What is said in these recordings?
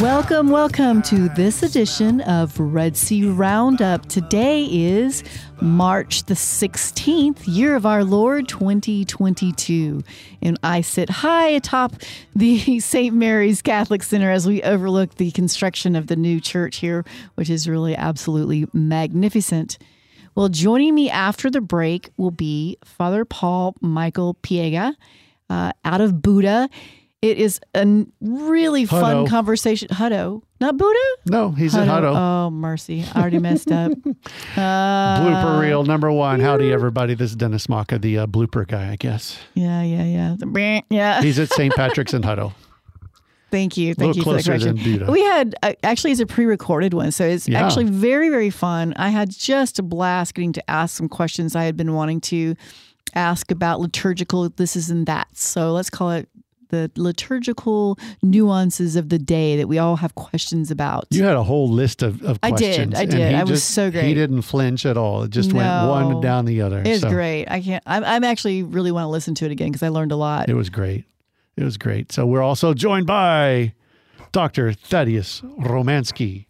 Welcome, welcome to this edition of Red Sea Roundup. Today is March the 16th, year of our Lord 2022. And I sit high atop the St. Mary's Catholic Center as we overlook the construction of the new church here, which is really absolutely magnificent. Well, joining me after the break will be Father Paul Michael Piega uh, out of Buda. It is a really fun conversation. Hutto, not Buddha? No, he's at Hutto. Oh, mercy. I already messed up. Uh, blooper reel number one. Howdy, everybody. This is Dennis Maka, the uh, blooper guy, I guess. Yeah, yeah, yeah. Yeah. He's at St. Patrick's in Hutto. Thank you. Thank you for the correction. We had uh, actually it's a pre-recorded one, so it's Yeah. actually very very fun. I had just a blast getting to ask some questions I had been wanting to ask about liturgical this is and that. So let's call it the liturgical nuances of the day that we all have questions about. You had a whole list of, of I did. I did. he I was so great. He didn't flinch at all. It just went one down the other. it was So great. I can't. I'm, I'm actually really want to listen to it again because I learned a lot. It was great. It was great. So we're also joined by Dr. Thaddeus Romansky.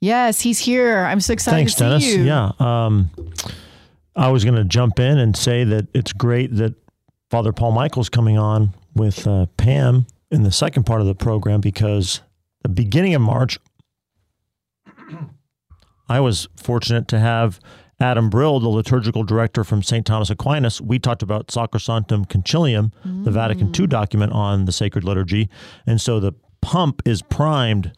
Yes, he's here. I'm so excited Thanks, to see Dennis. you. Yeah. Um, I was going to jump in and say that it's great that Father Paul Michael's coming on with uh, Pam in the second part of the program because the beginning of March, I was fortunate to have Adam Brill, the liturgical director from St. Thomas Aquinas. We talked about Sacrosanctum Concilium, the Vatican II document on the sacred liturgy. And so the pump is primed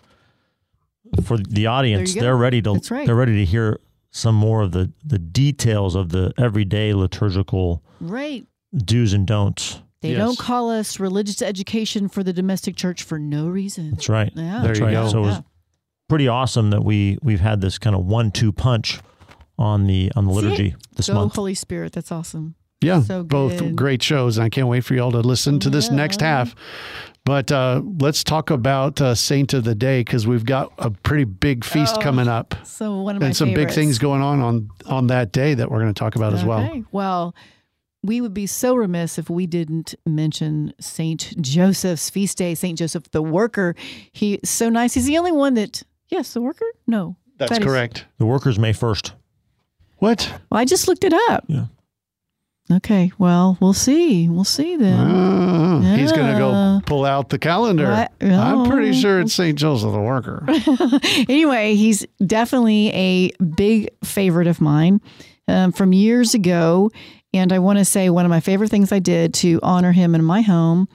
for the audience. There you go. They're ready to right. they're ready to hear some more of the the details of the everyday liturgical Right. Do's and don'ts. They Yes. don't call us religious education for the domestic church for no reason. That's right. Yeah. There That's you right. go. So it was Yeah. pretty awesome that we we've had this kind of one-two punch on the on the See? liturgy this Go month. Holy Spirit. That's awesome. Yeah, So both great shows. And I can't wait for y'all to listen to this next half. But uh, let's talk about uh, Saint of the Day because we've got a pretty big feast Oh, coming up. So one of my and some big things going on on on that day that we're going to talk about as well. Well, we would be so remiss if we didn't mention Saint Joseph's feast day. Saint Joseph the Worker. He's so nice. He's the only one that. Yes, the Worker. No, That's That is- correct. The workers May first. What? Well, I just looked it up. Yeah. Okay. Well, we'll see. We'll see then. Uh, He's going to go pull out the calendar. Right. I'm pretty Oh. sure it's St. Joseph the Worker. anyway, he's definitely a big favorite of mine um, from years ago. And I want to say one of my favorite things I did to honor him in my home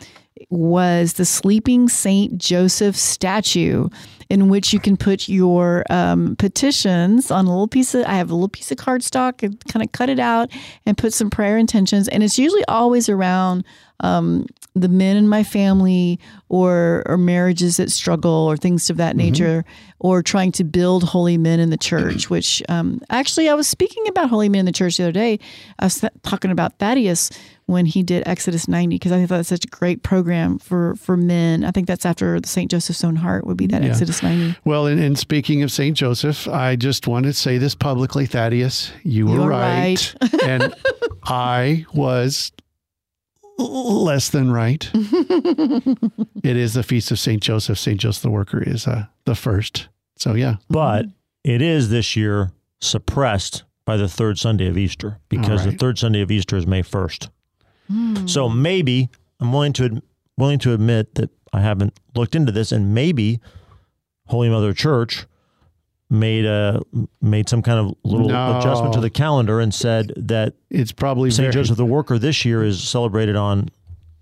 was the Sleeping Saint Joseph statue, in which you can put your um, petitions on a little piece of. I have a little piece of cardstock and kind of cut it out and put some prayer intentions, and it's usually always around um, the men in my family or or marriages that struggle or things of that nature, or trying to build holy men in the church. Which um, actually, I was speaking about holy men in the church the other day. I was th- talking about Thaddeus when he did Exodus 90 because I thought that's such a great program for for men. I think that's after the St. Joseph's own heart would be that Yeah. Exodus 90. well, and, and speaking of St. Joseph, I just want to say this publicly, Thaddeus. You were You're right. and I was less than right. it is the feast of St. Joseph. St. Joseph the Worker is uh, the first. So, yeah. But it is this year suppressed by the third Sunday of Easter because the third Sunday of Easter is May 1st. Hmm. So maybe I'm willing to willing to admit that I haven't looked into this and maybe Holy Mother Church made a made some kind of little No. adjustment to the calendar and said that It's probably St. very, Joseph the Worker this year is celebrated on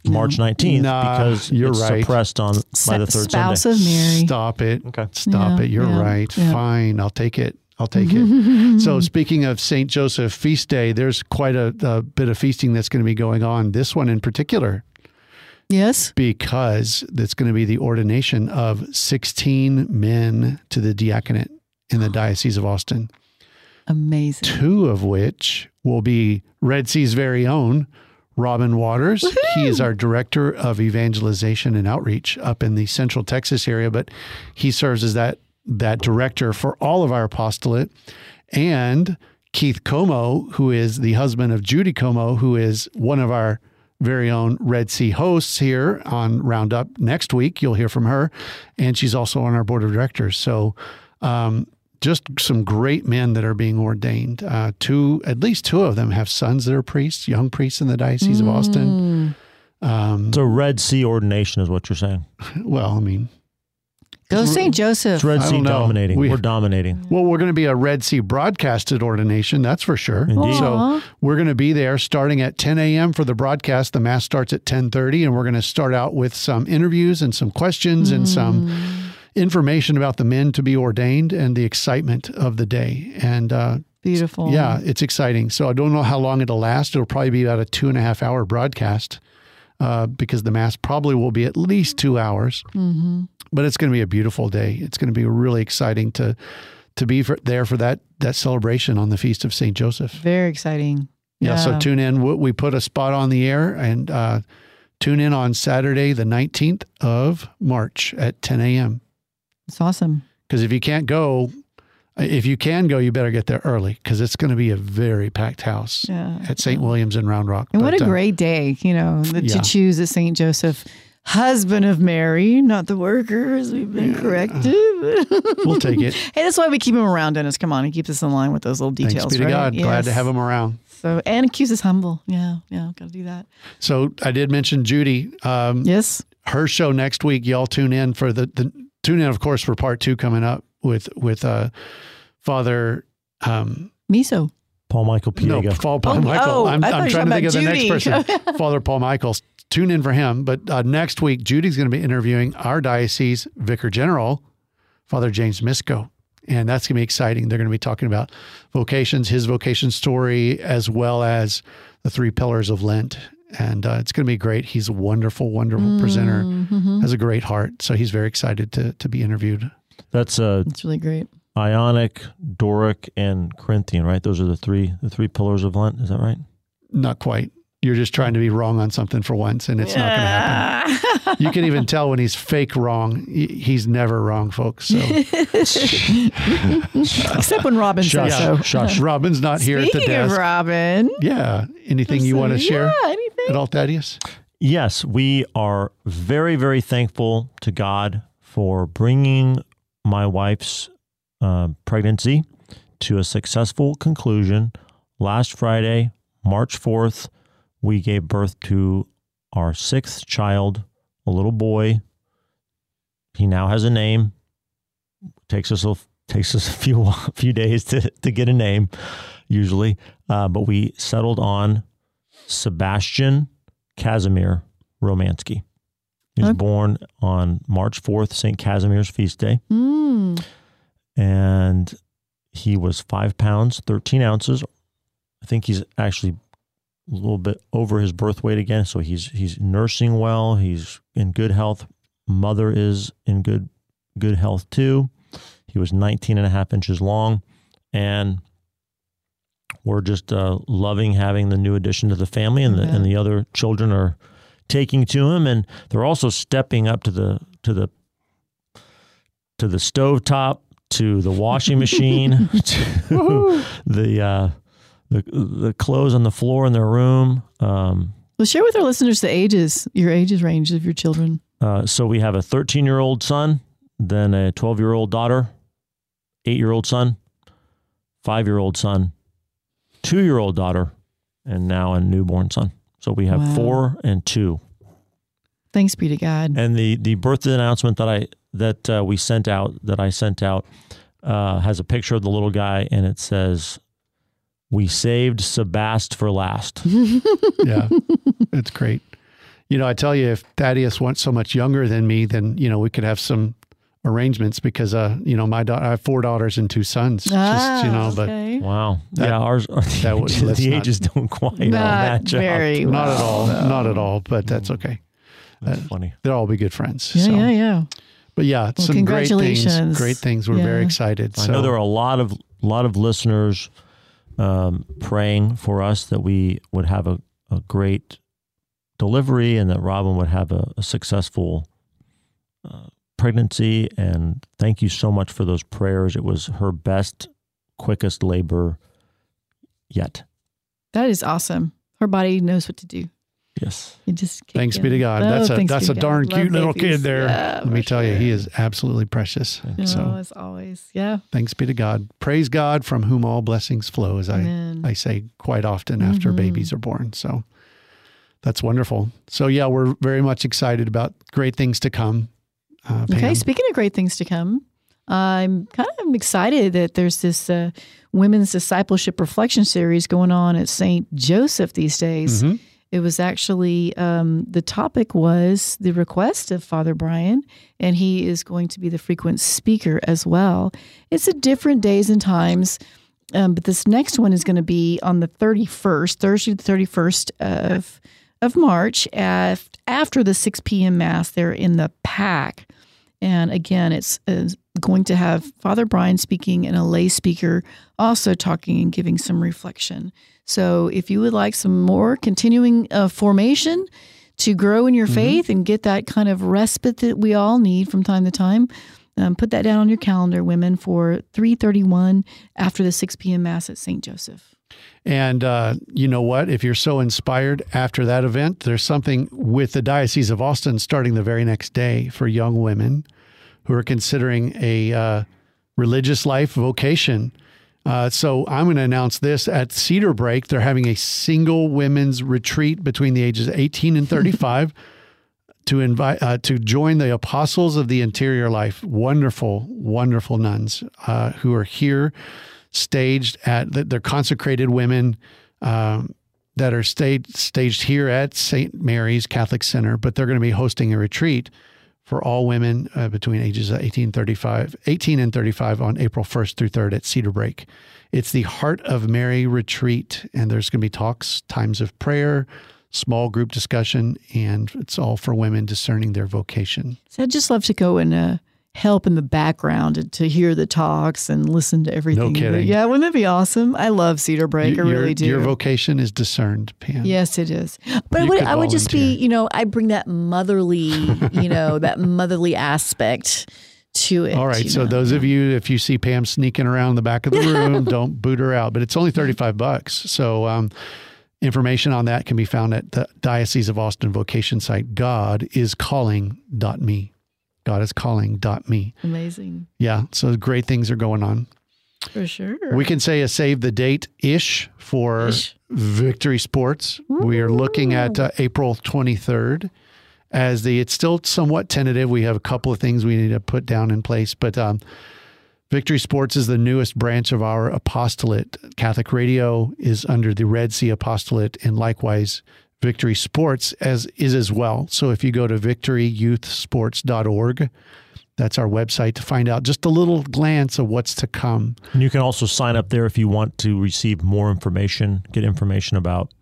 March 19th Nah, because you're it's right. suppressed on by the third spouse Sunday. of Mary. Stop it. Okay. Stop Yeah, it. You're yeah, right. yeah. Fine. I'll take it. I'll take it. so, speaking of St. Joseph feast day, there's quite a, a bit of feasting that's going to be going on. This one in particular, Yes. because it's going to be the ordination of 16 men to the diaconate in the Diocese of Austin, Amazing. two of which will be Red Sea's very own Robin Waters. He is our director of evangelization and outreach up in the Central Texas area, but he serves as that that director for all of our apostolate. And Keith Como, who is the husband of Judy Como, who is one of our very own Red Sea hosts here on Roundup next week. You'll hear from her, and she's also on our board of directors. So. Um, just some great men that are being ordained. Uh, two, at least two of them have sons that are priests, young priests in the Diocese of Austin. Um, So Red Sea ordination is what you're saying. well, I mean, Go St. It's Joseph. Red I Sea don't know. dominating. We- We, are dominating. well, we're going to be a Red Sea broadcasted ordination, that's for sure. Indeed. So we're going to be there starting at 10 a.m. for the broadcast. The mass starts at 10:30, and we're going to start out with some interviews and some questions and some information about the men to be ordained and the excitement of the day. And uh, Beautiful. Yeah, it's exciting. So I don't know how long it'll last. It'll probably be about a two and a half hour broadcast uh, because the mass probably will be at least two hours. But it's going to be a beautiful day. It's going to be really exciting to to be for, there for that that celebration on the feast of Saint Joseph. Very exciting. Yeah. So tune in. We- put a spot on the air and uh, tune in on Saturday, the nineteenth of March at ten a.m. It's awesome. Because if you can't go, if you can go, you better get there early because it's going to be a very packed house Yeah. at St. William's in Round Rock. And what a uh, great day, you know, that Yeah. to choose a St. Joseph, husband of Mary, not the workers. We've been corrected. we'll take it. Hey, that's why we keep him around, Dennis. Come on, he keeps us in line with those little details. Thanks be to right? God. Glad to have him around. So and keeps us humble. Yeah, yeah, got to do that. So I did mention Judy. Um, Yes. Her show next week. Y'all tune in for the, the tune in, of course, for part two coming up with with uh, Father. Um, Miso. Paul Michael no, Piega. Paul, Paul Oh, Michael. oh, I'm, I thought I'm you trying to were think of the talking next about person. Father Paul Michaels. Tune in for him. But uh, next week, Judy's going to be interviewing our diocese vicar general, Father James Misko. And that's going to be exciting. They're going to be talking about vocations, his vocation story, as well as the three pillars of Lent. And uh, it's going to be great. He's a wonderful, wonderful presenter, Mm-hmm. has a great heart. So he's very excited to, to be interviewed. That's uh, It's really great. Ionic, Doric, and Corinthian, right? Those are the three the three pillars of Lent. Is that right? Not quite. You're just trying to be wrong on something for once, and it's not going to happen. You can even tell when he's fake wrong. He's never wrong, folks. So Except when Robin Shush, says so. shush. Robin's not here at the Speaking of. Robin, yeah. Anything you want to share Yeah, anything? at all, Thaddeus? Yes, we are very, very thankful to God for bringing my wife's uh, pregnancy to a successful conclusion. Last Friday, March 4th, we gave birth to our sixth child, a little boy. He now has a name. Takes us a takes us a few a few days to, to get a name, usually, uh, but we settled on Sebastian Casimir Romansky. He was Okay. born on March 4th, St. Casimir's feast day, Mm. and he was five pounds, 13 ounces. I think he's actually a little bit over his birth weight again. So he's he's nursing well. He's in good health. Mother is in good good health too. He was 19 and a half inches long. And we're just uh, loving having the new addition to the family, and the Yeah. and the other children are taking to him, and they're also stepping up to the to the to the stovetop, to the washing machine, to the uh, the the clothes on the floor in their room. Um, Well, share with our listeners the ages, your ages range of your children. uh, so we have a 13 year old son, then a 12 year old daughter, eight year old son, five year old son, two year old daughter, and now a newborn son. So we have Wow. four and two. Thanks be to God. And the the birthday announcement that I that uh, we sent out that I sent out uh, has a picture of the little guy, and it says, "We saved Sebast for last." Yeah, it's great. You know, I tell you, if Thaddeus wants so much younger than me, then you know we could have some arrangements because uh, you know, my daughter, I have four daughters and two sons. just you know, but Ah, okay. Wow. That- yeah, ours that would- the let's not- ages don't quite not match up. very not at all, though. not at all. But that's okay. That's funny. They'll all be good friends. Yeah, so. yeah, yeah. But yeah, Well, some great things. congratulations. Great things. We're very Yeah. excited. I So know there are a lot of lot of listeners um, praying for us that we would have a, a great delivery and that Robin would have a, a successful uh, pregnancy. And thank you so much for those prayers. It was her best, quickest labor yet. That is awesome. Her body knows what to do. Yes. It just kicked thanks be to God. Oh, that's a that's a to God. darn Love cute little babies. kid there. Yeah, Let me for tell you, he is absolutely precious. You know, So as always. Yeah. thanks be to God. Praise God from whom all blessings flow, as I Amen. I say quite often after Mhm. babies are born. So that's wonderful. So yeah, we're very much excited about great things to come. Uh, Okay, speaking of great things to come, I'm kind of excited that there's this uh, women's discipleship reflection series going on at St. Joseph these days. Mhm. It was actually um, the topic was the request of Father Brian, and he is going to be the frequent speaker as well. It's at different days and times, um, but this next one is going to be on the 31st, Thursday, the 31st of of March, af- after the 6 p.m. mass. There in the pack, and again, it's uh, going to have Father Brian speaking and a lay speaker also talking and giving some reflection. So, if you would like some more continuing uh, formation to grow in your faith and get that kind of respite that we all need from time to time, um, put that down on your calendar, women, for 331 after the 6 p.m. Mass at St. Joseph. And uh, you know what? If you're so inspired after that event, there's something with the Diocese of Austin starting the very next day for young women who are considering a uh, religious life vocation. Uh, so I'm going to announce this at Cedarbrake. They're having a single women's retreat between the ages 18 and 35 to invite uh, to join the Apostles of the Interior Life. Wonderful, wonderful nuns uh, who are here staged at they're consecrated women um, that are staged staged here at St. Mary's Catholic Center, but they're going to be hosting a retreat for all women uh, between ages of 18, 35, 18 and 35 on April 1st through 3rd at Cedarbrake. It's the Heart of Mary retreat, and there's going to be talks, times of prayer, small group discussion, and it's all for women discerning their vocation. So I'd just love to go and uh, help in the background and to hear the talks and listen to everything. No kidding. Yeah, wouldn't that be awesome? I love Cedarbrake. I your, really do. Your vocation is discerned, Pam. Yes, it is. But I would, I would just be, you know, I bring that motherly, you know, that motherly aspect to it. All right. So know. those of you, if you see Pam sneaking around the back of the room, don't boot her out. But it's only thirty-five bucks. So um, information on that can be found at the Diocese of Austin vocation site. God God is calling.me. amazing Yeah. So great things are going on. for sure. We can say a save the date ish for Ish. Victory Sports. We are looking at uh, April 23rd as the, it's still somewhat tentative. We have a couple of things we need to put down in place, but um, Victory Sports is the newest branch of our apostolate. Catholic Radio is under the Red Sea Apostolate, and likewise, Victory Sports as is as well. So if you go to victoryyouthsports.org, that's our website to find out just a little glance of what's to come. And you can also sign up there if you want to receive more information, get information about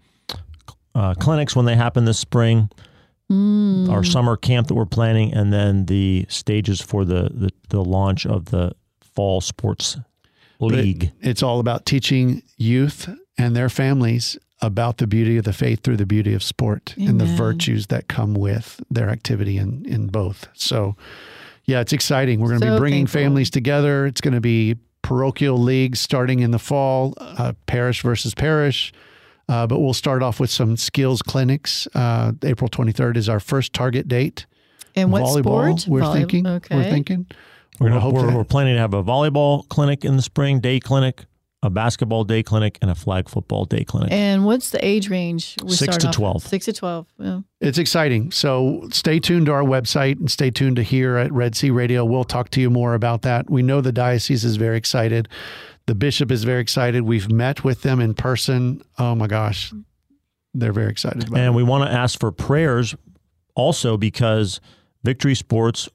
uh, clinics when they happen this spring, Mm. our summer camp that we're planning, and then the stages for the, the, the launch of the fall sports league. It's all about teaching youth and their families about the beauty of the faith through the beauty of sport and the virtues that come with their activity in, in both. So, yeah, it's exciting. We're going to So be bringing thankful. families together. It's going to be parochial leagues starting in the fall, uh, parish versus parish. Uh, but we'll start off with some skills clinics. Uh, April 23rd is our first target date. and what Volleyball, sport? we're Volley- thinking. Okay. We're thinking. We're, We'll gonna, hope we're, we're planning to have a volleyball clinic in the spring, day clinic, a basketball day clinic, and a flag football day clinic. And what's the age range? we Six to 12. Six to 12. Yeah. It's exciting. So stay tuned to our website and stay tuned to here at Red Sea Radio. We'll talk to you more about that. We know the diocese is very excited. The bishop is very excited. We've met with them in person. Oh my gosh. They're very excited about And it. we want to ask for prayers also because Victory Sports,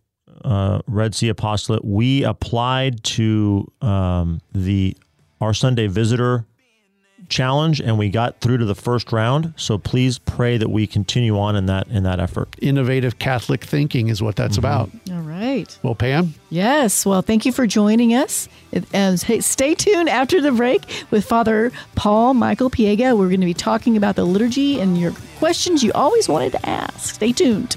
uh, Red Sea Apostolate, we applied to um, the Our Sunday Visitor Challenge and we got through to the first round. So please pray that we continue on in that in that effort. Innovative Catholic thinking is what that's mm-hmm. about. All right. right. Well, Pam, Yes. Well, thank you for joining us. And hey, stay tuned after the break with Father Paul Michael Piega. We're going to be talking about the liturgy and your questions you always wanted to ask. Stay tuned.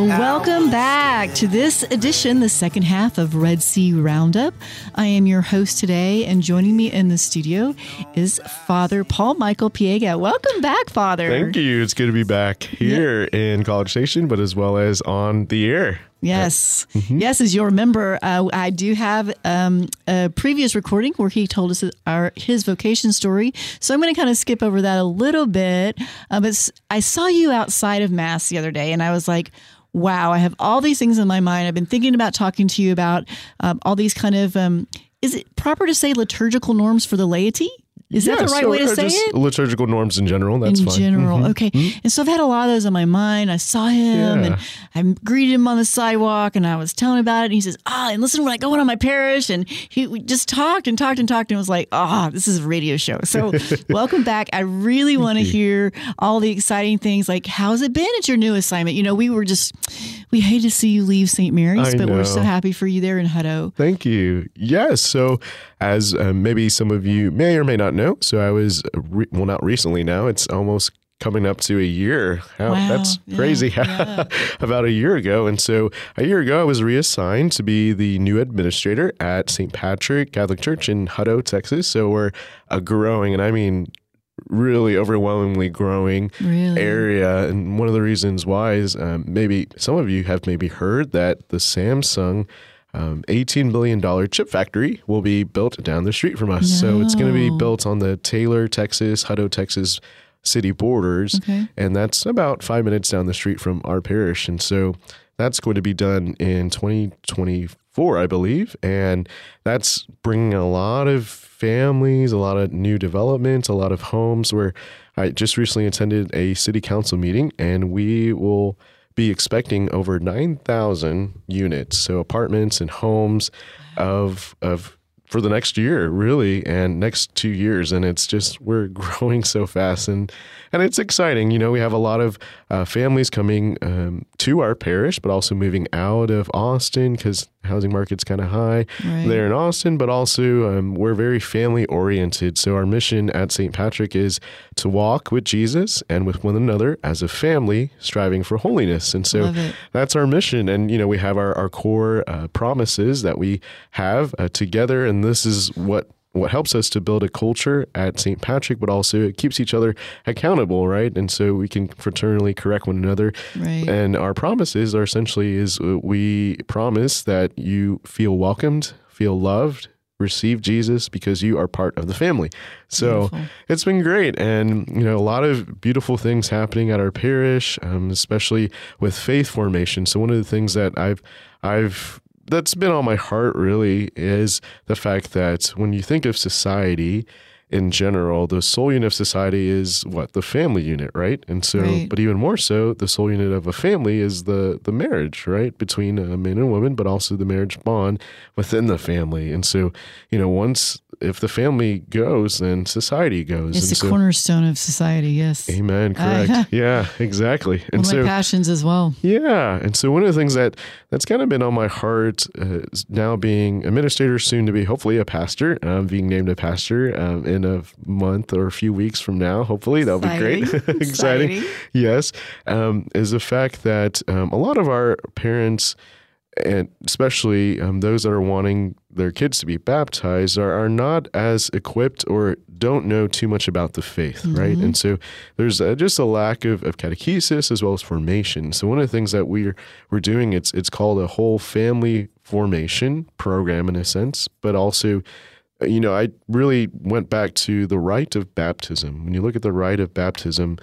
Well, welcome back to this edition, the second half of Red Sea Roundup. I am your host today, and joining me in the studio is Father Paul Michael Piega. Welcome back, Father. Thank you. It's good to be back here in College Station, but as well as on the air. Yes. Yes, as you'll remember, uh, I do have um, a previous recording where he told us our his vocation story. So I'm going to kind of skip over that a little bit. Uh, but I saw you outside of Mass the other day, and I was like, wow, I have all these things in my mind. I've been thinking about talking to you about um, all these kind of, um, is it proper to say liturgical norms for the laity? Is that the right so, way to say just it? Liturgical norms in general. That's in fine. general. Okay. And so I've had a lot of those on my mind. I saw him Yeah. and I greeted him on the sidewalk and I was telling him about it. And he says, Ah, and listen, when I go in on my parish, and he we just talked and talked and talked and was like, Ah, this is a radio show. So welcome back. I really want to hear all the exciting things. Like, how's it been at your new assignment? You know, we were just, we hate to see you leave St. Mary's, I but we're so happy for you there in Hutto. Thank you. Yes. So, as uh, maybe some of you may or may not know, so I was, re- well, not recently now, it's almost coming up to a year. How, Wow. That's Yeah, crazy. yeah. About a year ago. And so, a year ago, I was reassigned to be the new administrator at St. Patrick Catholic Church in Hutto, Texas. So, we're a growing, and I mean, really overwhelmingly growing Really? area. And one of the reasons why is um, maybe some of you have maybe heard that the Samsung um, $18 billion chip factory will be built down the street from us. So it's going to be built on the Taylor, Texas, Hutto, Texas city borders. Okay. And that's about five minutes down the street from our parish. And so that's going to be done in 2024, I believe. And that's bringing a lot of families, a lot of new developments, a lot of homes where I just recently attended a city council meeting and we will be expecting over 9,000 units, so apartments and homes of of for the next year, really, and next two years, and it's just we're growing so fast, and and it's exciting. You know, we have a lot of uh, families coming um, to our parish, but also moving out of Austin because housing market's kind of high Right. there in Austin. But also, um, we're very family oriented. So our mission at St. Patrick is to walk with Jesus and with one another as a family, striving for holiness. And so that's our mission. And, you know, we have our, our core uh, promises that we have uh, together. And this is what what helps us to build a culture at St. Patrick, but also it keeps each other accountable, right? And so we can fraternally correct one another. Right. And our promises are essentially is uh, we promise that you feel welcomed, feel loved, receive Jesus because you are part of the family. So Beautiful. it's been great, and you know a lot of beautiful things happening at our parish, um, especially with faith formation. So one of the things that I've I've that's been on my heart really is the fact that when you think of society in general, the soul unit of society is what the family unit, right? And so, Right. but even more so, the soul unit of a family is the the marriage, right, between a man and woman, but also the marriage bond within the family. And so, you know, once if the family goes, then society goes. It's and the so, cornerstone of society, yes. Amen. Uh, Correct. yeah, exactly. And so, passions as well. yeah, and so one of the things that that's kind of been on my heart uh, is now being administrator, soon to be hopefully a pastor, um, being named a pastor um, in a month or a few weeks from now. Hopefully that'll be great. Exciting. Exciting. Exciting. Yes, um, is the fact that um, a lot of our parents and especially um, those that are wanting their kids to be baptized are, are not as equipped or don't know too much about the faith, right? And so there's uh, just a lack of, of catechesis as well as formation. So one of the things that we're we're doing it's it's called a whole family formation program in a sense, but also uh, you know, I really went back to the rite of baptism. When you look at the rite of baptism,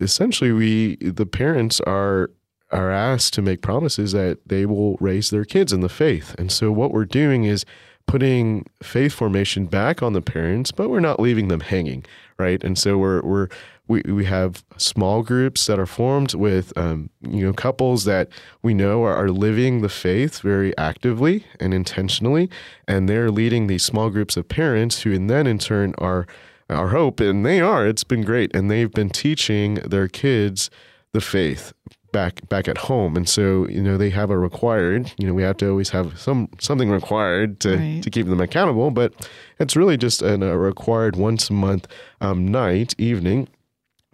essentially we the parents are are asked to make promises that they will raise their kids in the faith. And so what we're doing is putting faith formation back on the parents, but we're not leaving them hanging, right? And so we're we're we, we have small groups that are formed with um, you know couples that we know are, are living the faith very actively and intentionally, and they're leading these small groups of parents who and then in turn are our hope, and they are. It's been great, and they've been teaching their kids the faith back back at home and so you know they have a required you know we have to always have some something required to Right. to keep them accountable but it's really just an, a required once a month um, night evening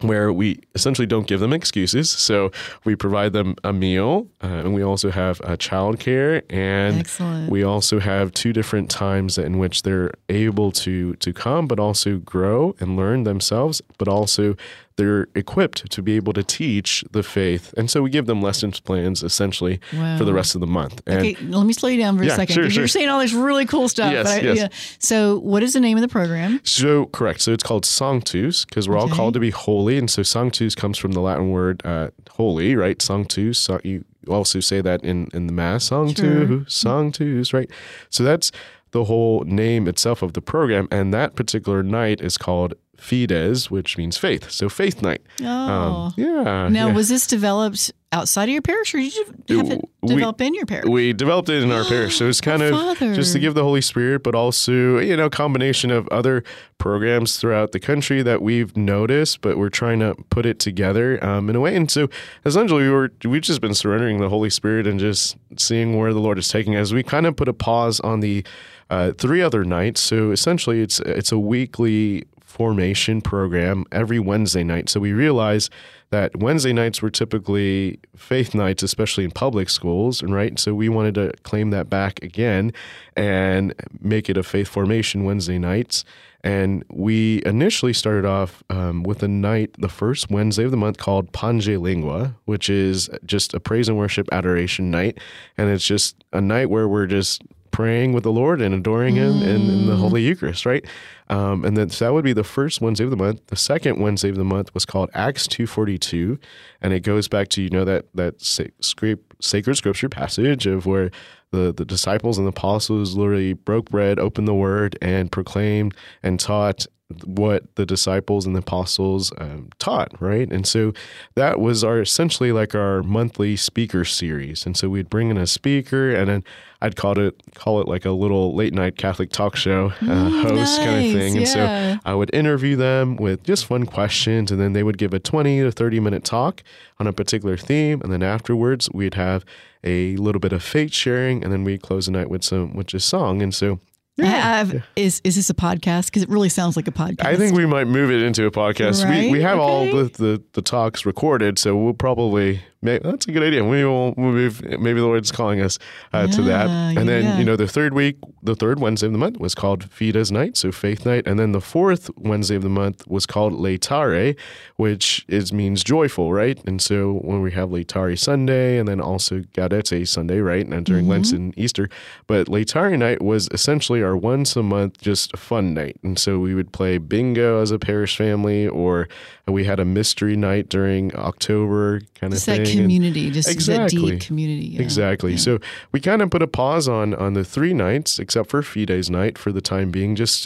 where we essentially don't give them excuses so we provide them a meal uh, and we also have uh, childcare and Excellent. we also have two different times in which they're able to to come but also grow and learn themselves but also they're equipped to be able to teach the faith and so we give them lessons plans essentially for the rest of the month and Okay, let me slow you down for a Yeah, second sure, because you're saying all this really cool stuff. Yes, I, yes. yeah. So, what is the name of the program? So correct. So it's called Sanctus because we're all called to be holy, and so Sanctus comes from the Latin word uh, holy, right? Sanctus. So you also say that in in the mass, Sanctus, Sanctus, right? So that's the whole name itself of the program, and that particular night is called Fides, which means faith. So faith night. Oh. Um, yeah. now, yeah. was this developed outside of your parish or did you have it We- develop in your parish? we developed it in our parish. So it's kind of Father. just to give the Holy Spirit, but also, you know, combination of other programs throughout the country that we've noticed, but we're trying to put it together um, in a way. And so essentially we were, we've just been surrendering the Holy Spirit and just seeing where the Lord is taking us. We kind of put a pause on the uh, three other nights. So essentially it's, it's a weekly formation program every Wednesday night. So we realize that Wednesday nights were typically faith nights, especially in public schools, right. So we wanted to claim that back again and make it a faith formation Wednesday nights. And we initially started off um, with a night, the first Wednesday of the month, called Pange Lingua, which is just a praise and worship adoration night, and it's just a night where we're just praying with the Lord and adoring Him in, in the Holy Eucharist, right? Um, and then so that would be the first Wednesday of the month. The second Wednesday of the month was called Acts two forty two, and it goes back to you know that that sacred scripture passage of where the the disciples and the apostles literally broke bread, opened the Word, and proclaimed and taught what the disciples and the apostles um, taught, right? And so that was our essentially like our monthly speaker series. And so we'd bring in a speaker, and then I'd call it call it like a little late night Catholic talk show uh, host kind of thing. And yeah. so I would interview them with just fun questions, and then they would give a twenty to thirty minute talk on a particular theme, and then afterwards we'd have a little bit of faith sharing, and then we'd close the night with some with just song. And so I- I've- is is this a podcast? Because it really sounds like a podcast. I think we might move it into a podcast. We, we Right? have all the, the, the talks recorded, so we'll probably make, that's a good idea. We will we'll move. Maybe the Lord's calling us uh, to that. Yeah, And then yeah. you know the third week, the third Wednesday of the month was called Fides Night, so Faith Night, and then the fourth Wednesday of the month was called Laetare, which is means joyful, right? And so when we have Laetare Sunday, and then also Gaudete Sunday, right? And during Lent Mm-hmm. and Easter, but Laetare Night was essentially our once a month just fun night, and so we would play bingo as a parish family, or we had a mystery night during October kind of thing. That and- community, just Exactly. deep community. yeah. Exactly. So we kind of put a pause on on the three nights, except for Fides night for the time being, just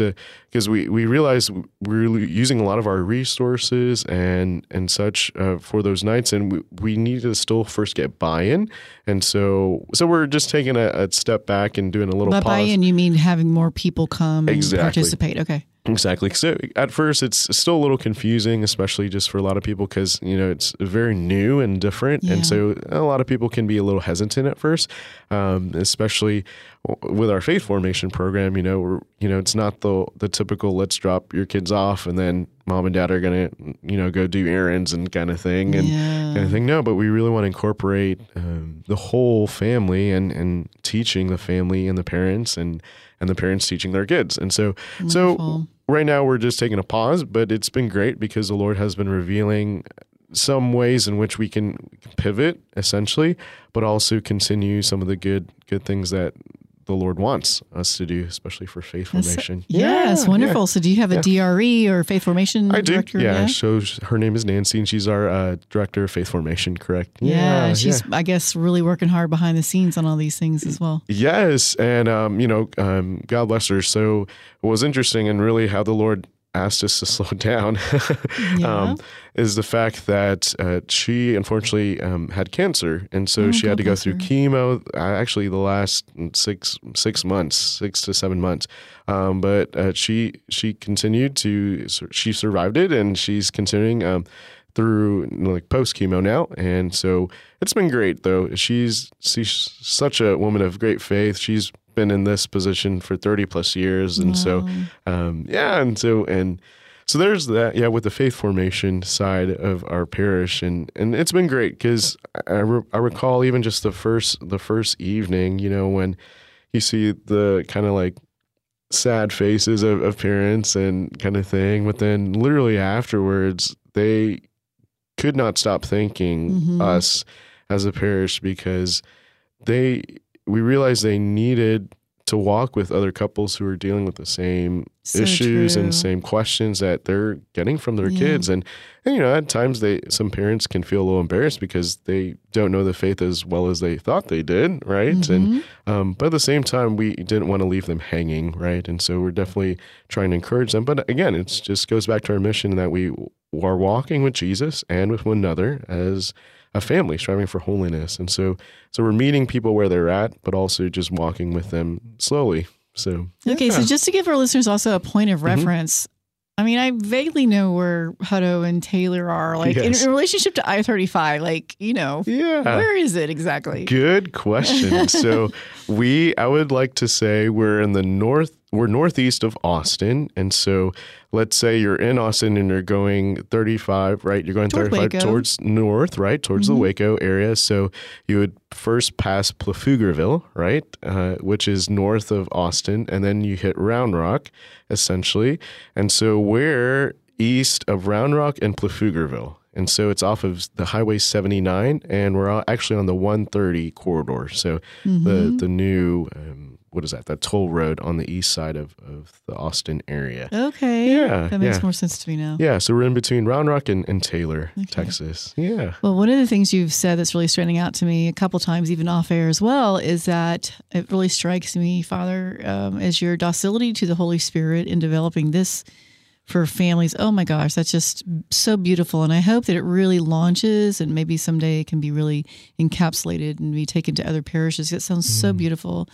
because we we realized we're using a lot of our resources and and such uh, for those nights, and we, we need to still first get buy-in, and so so we're just taking a, a step back and doing a little By pause. buy-in, you mean having more people come and participate. Okay. Exactly. So at first, it's still a little confusing, especially just for a lot of people because you know it's very new and different, Yeah. and so a lot of people can be a little hesitant at first, um, especially with our faith formation program. You know, we're, you know, it's not the the typical let's drop your kids off and then mom and dad are gonna you know go do errands and kind of thing and Yeah. kind of thing. No, but we really want to incorporate um, the whole family and and teaching the family and the parents and and the parents teaching their kids, and so so Wonderful. Right now we're just taking a pause, but it's been great because the Lord has been revealing some ways in which we can pivot essentially, but also continue some of the good good things that the Lord wants us to do, especially for faith That's- formation. Yes, Yeah, wonderful. So, do you have a DRE or faith formation I do. director? Yeah. So her name is Nancy, and she's our uh, director of faith formation. Correct. Yeah, she's, I guess, really working hard behind the scenes on all these things as well. Yes, and um, you know, um, God bless her. So it was interesting, and really how the Lord asked us to slow down Yeah. um, is the fact that uh, she unfortunately um, had cancer, and so Oh, she had to go through her. chemo. Uh, actually, the last six six months, six to seven months. Um, but uh, she she continued to she survived it, and she's continuing um, through like post chemo now, and so it's been great though. She's she's such a woman of great faith. She's been in this position for 30 plus years and so um, yeah and so and so there's that yeah with the faith formation side of our parish and and it's been great because I, re- I recall even just the first the first evening you know when you see the kind of like sad faces of, of parents and kind of thing but then literally afterwards they could not stop thanking Mhm. us as a parish because they we realized they needed to walk with other couples who are dealing with the same So issues true. and same questions that they're getting from their Yeah. kids and, and you know at times they some parents can feel a little embarrassed because they don't know the faith as well as they thought they did right and Mhm. um, but at the same time we didn't want to leave them hanging right and so we're definitely trying to encourage them but again it just goes back to our mission that we are walking with jesus and with one another as a family striving for holiness and so so we're meeting people where they're at but also just walking with them slowly so Okay, so just to give our listeners also a point of mm-hmm. reference, I mean, I vaguely know where Hutto and Taylor are, like in, in relationship to I thirty five. Like, you know, yeah where is it exactly? Good question. so we I would like to say we're in the north we're northeast of Austin. And so let's say you're in Austin and you're going 35, right? You're going Toward 35 Waco. towards north, right? Towards the Mhm. Waco area. So you would first pass Pflugerville, right? Uh, which is north of Austin. And then you hit Round Rock, essentially. And so we're east of Round Rock and Pflugerville. And so it's off of the Highway 79, and we're actually on the 130 corridor. So Mhm. the the new um, what is that? That toll road on the east side of, of the Austin area. okay, Yeah, that makes yeah. more sense to me now. Yeah, so we're in between Round Rock and, and Taylor, Okay. Texas. Yeah. Well, one of the things you've said that's really standing out to me a couple times, even off air as well, is that it really strikes me, Father, um, as your docility to the Holy Spirit in developing this for families. Oh my gosh, that's just so beautiful. And I hope that it really launches and maybe someday it can be really encapsulated and be taken to other parishes. It sounds so mm. beautiful.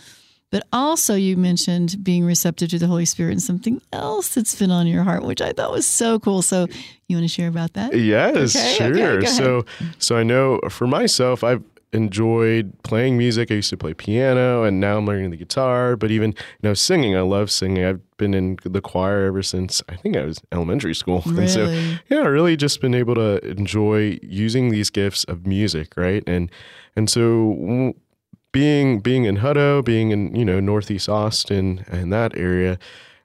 But also, you mentioned being receptive to the Holy Spirit and something else that's been on your heart, which I thought was so cool. So, you want to share about that? Yes, Okay, sure. okay, so so I know for myself I've enjoyed playing music. I used to play piano and now I'm learning the guitar, but even you know singing, I love singing. I've been in the choir ever since I think I was elementary school. And so Really? yeah, really just been able to enjoy using these gifts of music, right? And and so being being in Hutto, being in you know Northeast Austin and that area,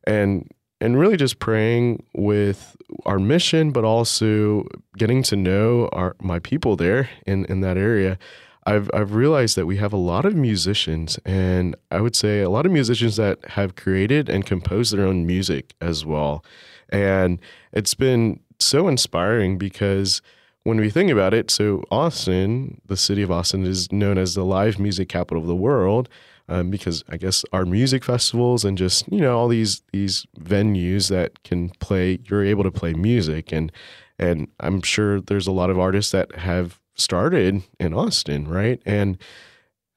and and really just praying with our mission, but also getting to know our my people there in in that area. I've I've realized that we have a lot of musicians, and I would say a lot of musicians that have created and composed their own music as well, and it's been so inspiring because when we think about it, so Austin, the city of Austin, is known as the live music capital of the world um, because I guess our music festivals and just you know all these these venues that can play, you're able to play music, and and I'm sure there's a lot of artists that have started in Austin, right? And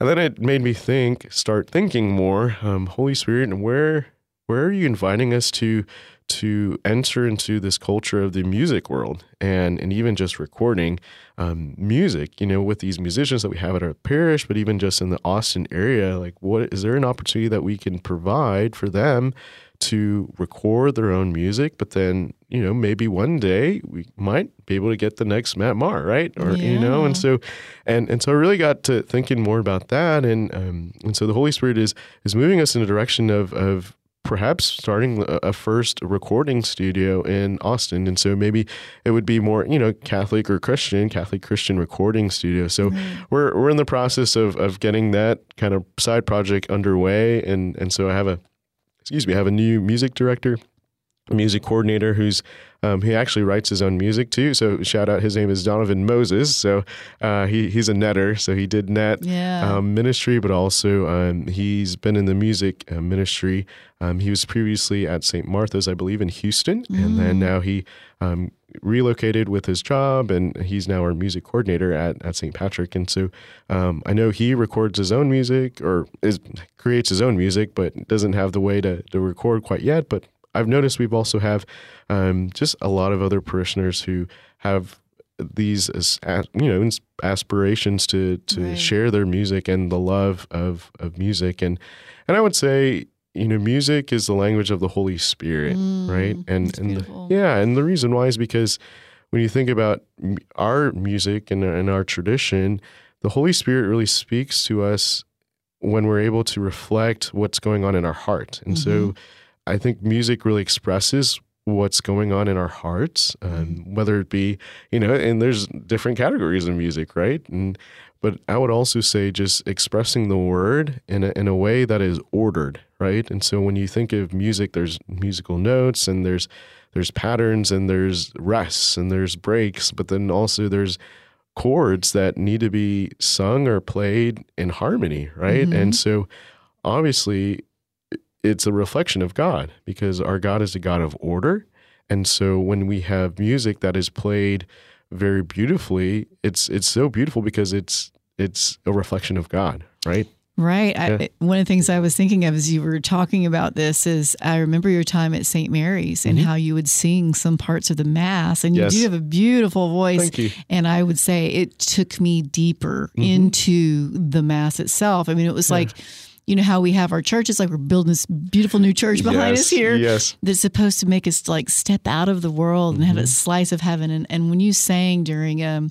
and then it made me think, start thinking more, um, Holy Spirit, and where where are you inviting us to to enter into this culture of the music world and and even just recording um, music, you know, with these musicians that we have at our parish, but even just in the Austin area, like what is there an opportunity that we can provide for them to record their own music, but then, you know, maybe one day we might be able to get the next Matt Maher, right? Or you know, and so and and so I really got to thinking more about that and um and so the Holy Spirit is is moving us in a direction of of perhaps starting a, a first recording studio in Austin. And so maybe it would be more, you know, Catholic or Christian, Catholic Christian recording studio. So we're we're in the process of of getting that kind of side project underway. And and so I have a excuse me, I have a new music director music coordinator who's um, he actually writes his own music too. So shout out, his name is Donovan Moses. So uh, he he's a netter. So he did net Yeah. um, ministry, but also um, he's been in the music uh, ministry. Um, he was previously at St. Martha's, I believe, in Houston, and then now he um, relocated with his job, and he's now our music coordinator at, at St. Patrick. And so um, I know he records his own music or is creates his own music, but doesn't have the way to, to record quite yet. But I've noticed we've also have um, just a lot of other parishioners who have these as, you know aspirations to to Right. share their music and the love of of music. And and I would say you know music is the language of the Holy Spirit right? And Mm, and the- yeah and the reason why is because when you think about our music and, and our tradition the Holy Spirit really speaks to us when we're able to reflect what's going on in our heart. And so I think music really expresses what's going on in our hearts, um, whether it be, you know, and there's different categories of music, right? And but I would also say just expressing the word in a, in a way that is ordered, right? And so when you think of music, there's musical notes and there's there's patterns and there's rests and there's breaks, but then also there's chords that need to be sung or played in harmony, right? And so obviously it's a reflection of God because our God is a God of order. And so when we have music that is played very beautifully, it's it's so beautiful because it's it's a reflection of God, right? Right. Yeah. I, one of the things I was thinking of as you were talking about this is I remember your time at St. Mary's and how you would sing some parts of the Mass. And you Mm-hmm. Do have a beautiful voice. Thank you. Mm-hmm. And I would say it took me deeper into the Mass itself. I mean, it was like, you know, how we have our churches, like we're building this beautiful new church behind Yes, us here yes. that's supposed to make us like step out of the world and have Mm-hmm. a slice of heaven. And, and when you sang during um,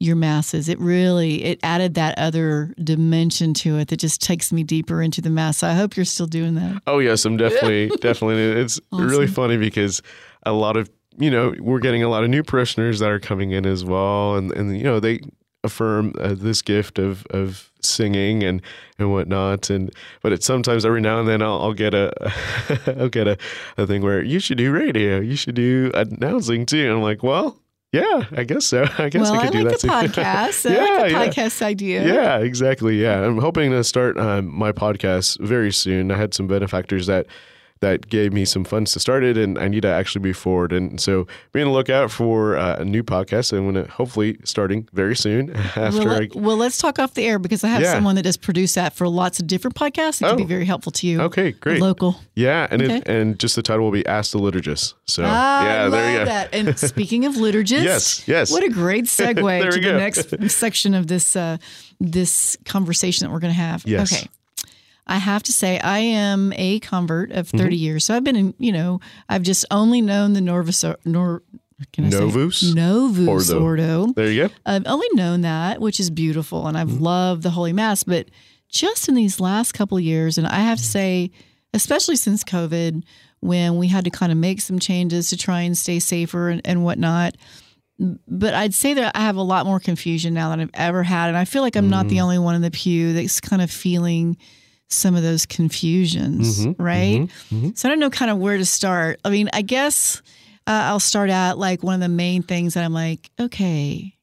your masses, it really it added that other dimension to it that just takes me deeper into the mass. So I hope you're still doing that. Oh yes, I'm definitely definitely. It's really funny because a lot of you know we're getting a lot of new parishioners that are coming in as well, and and you know they affirm uh, this gift of of singing and and whatnot, and but it's sometimes every now and then I'll, I'll get a I'll get a, a thing where you should do radio, you should do announcing too, and I'm like, well. Yeah, I guess so. I guess well, I I, could do like that too. podcast. I yeah, like a yeah. podcast idea. Yeah, exactly. Yeah, I'm hoping to start um, my podcast very soon. I had some benefactors that that gave me some funds to start it, and I need to actually be forward. And so, be on the lookout for uh, a new podcast. Going to hopefully starting very soon after. Well, I, let, well, let's talk off the air because I have Yeah. someone that does produce that for lots of different podcasts. It could be Oh. very helpful to you. okay, great. Local. Yeah, and Okay. it, and just the title will be Ask the Liturgist. So Ah, yeah, I there you go. that. And speaking of liturgists, Yes, yes. What a great segue to we the next section of this uh, this conversation that we're going to have. Yes. Okay. I have to say, I am a convert of Mm-hmm. 30 years. So I've been in, you know, I've just only known the Norvus, Nor, can I Novus? say? Novus Ordo. Ordo. There you go. I've only known that, which is beautiful, and I've Mm-hmm. loved the Holy Mass. But just in these last couple of years, and I have to say, especially since COVID, when we had to kind of make some changes to try and stay safer and, and whatnot. But I'd say that I have a lot more confusion now than I've ever had, and I feel like I'm not Mm. the only one in the pew that's kind of feeling some of those confusions, Mm-hmm. right? So I don't know kind of where to start. I mean, I guess uh, I'll start at like one of the main things that I'm like, okay,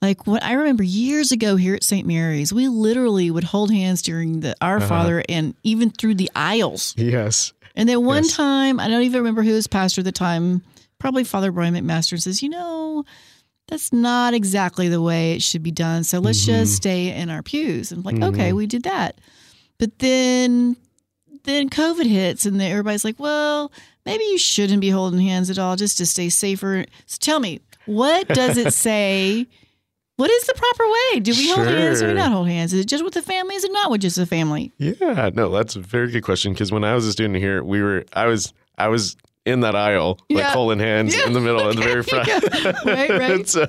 like what I remember years ago here at St. Mary's, we literally would hold hands during the Our Uh-huh. Father and even through the aisles. Yes. And then one Yes. time, I don't even remember who was pastor at the time, probably Father Brian McMaster says, you know, that's not exactly the way it should be done. So let's Mm-hmm. just stay in our pews. And I'm like, okay, we did that. But then then COVID hits and everybody's like, well, maybe you shouldn't be holding hands at all just to stay safer. So tell me, what does it say? What is the proper way? Do we hold hands or we not hold hands? Is it just with the family? Is it not with just the family? Yeah, no, that's a very good question. Because when I was a student here, we were, I was, I was in that aisle, like Yeah. holding hands in the middle, in the very front. Right, right. So,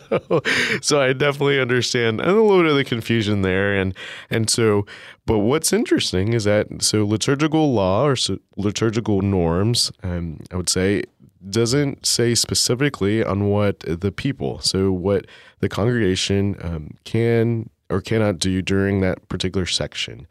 so I definitely understand and a little bit of the confusion there, and and so, but what's interesting is that so liturgical law or so liturgical norms, um, I would say, doesn't say specifically on what the people, so what the congregation um, can or cannot do during that particular section.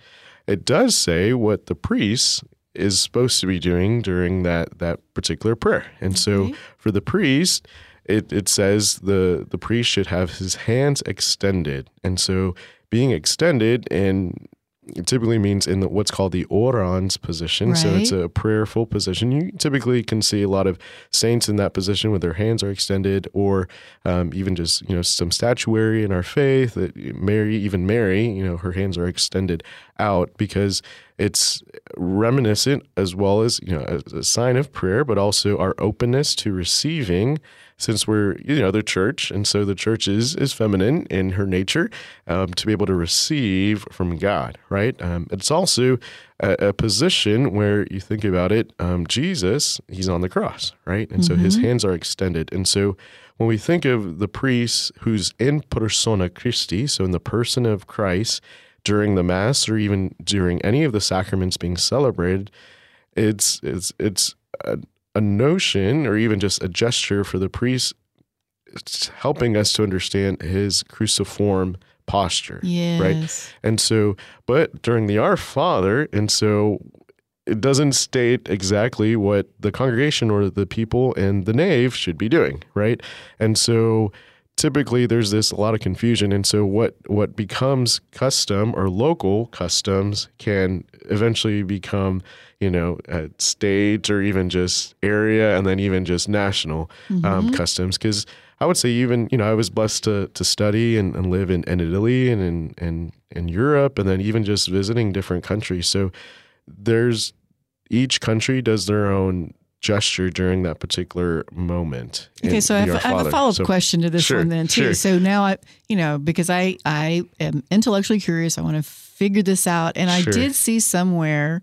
It does say what the priests is supposed to be doing during that that particular prayer. And so Okay. for the priest, it, it says the the priest should have his hands extended. And so being extended and it typically means in the, what's called the orans position. So it's a prayerful position. You typically can see a lot of saints in that position where their hands are extended, or um, even just you know some statuary in our faith. That Mary, even Mary, you know, her hands are extended out because it's reminiscent as well as you know as a sign of prayer, but also our openness to receiving. Since we're you know the church, and so the church is is feminine in her nature, um, to be able to receive from God, right? Um, it's also a, a position where you think about it. Um, Jesus, he's on the cross, right, and so his hands are extended, and so when we think of the priest who's in persona Christi, so in the person of Christ during the mass or even during any of the sacraments being celebrated, it's it's it's a, a notion or even just a gesture for the priest. It's helping us to understand his cruciform posture Yes. and so but during the our father and so it doesn't state exactly what the congregation or the people in the nave should be doing right? And so typically there's this a lot of confusion. And so what what becomes custom or local customs can eventually become you know state or even just area and then even just national um, customs. Because I would say even you know I was blessed to to study and, and live in, in Italy and in, in in Europe and then even just visiting different countries. So there's each country does their own gesture during that particular moment. Okay, so I have, I have a follow up So- question to this sure, one then too. sure. So now I, you know, because I I am intellectually curious, I want to figure this out, and I did see somewhere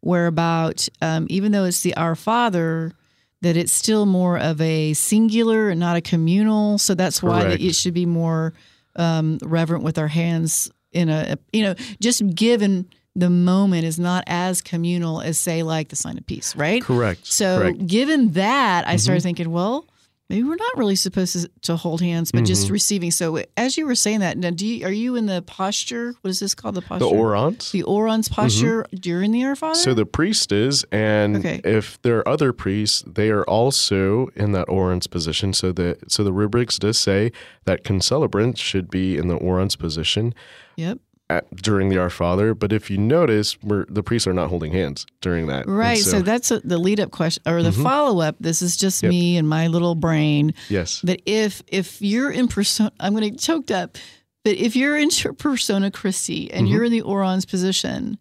where about um, even though it's the Our Father, that it's still more of a singular and not a communal. So that's why Correct. it should be more um, reverent with our hands in a you know just given the moment is not as communal as say like the sign of peace, right? Correct. So, correct. Mm-hmm. given that, I started thinking, well, maybe we're not really supposed to, to hold hands, but just Mm-hmm. receiving. So, as you were saying that, now, do you, are you in the posture? What is this called? The posture. The orans. The orans posture during the Our Father. So the priest is, and Okay. if there are other priests, they are also in that orans position. So the so the rubrics does say that concelebrants should be in the orans position yep. At, during the Our Father. But if you notice, we're, the priests are not holding hands during that. Right. So, that's a, the lead up question or the Mm-hmm. follow up. This is just me and my little brain. yes, That if if you're in persona, I'm going to choked up. But if you're in persona Christi and Mm-hmm. you're in the orans position,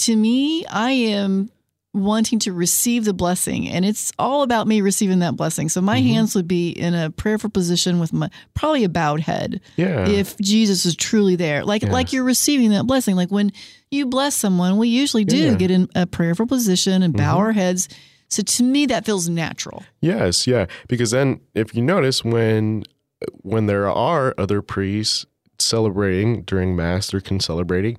to me, I am wanting to receive the blessing, and it's all about me receiving that blessing. So my Mm-hmm. hands would be in a prayerful position with my probably a bowed head. yeah, If Jesus is truly there, like like you're receiving that blessing, like when you bless someone, we usually do Yeah. Mm-hmm. get in a prayerful position and bow our heads. So to me, that feels natural. Yes, yeah. Because then, if you notice, when when there are other priests celebrating during mass, they're concelebrating.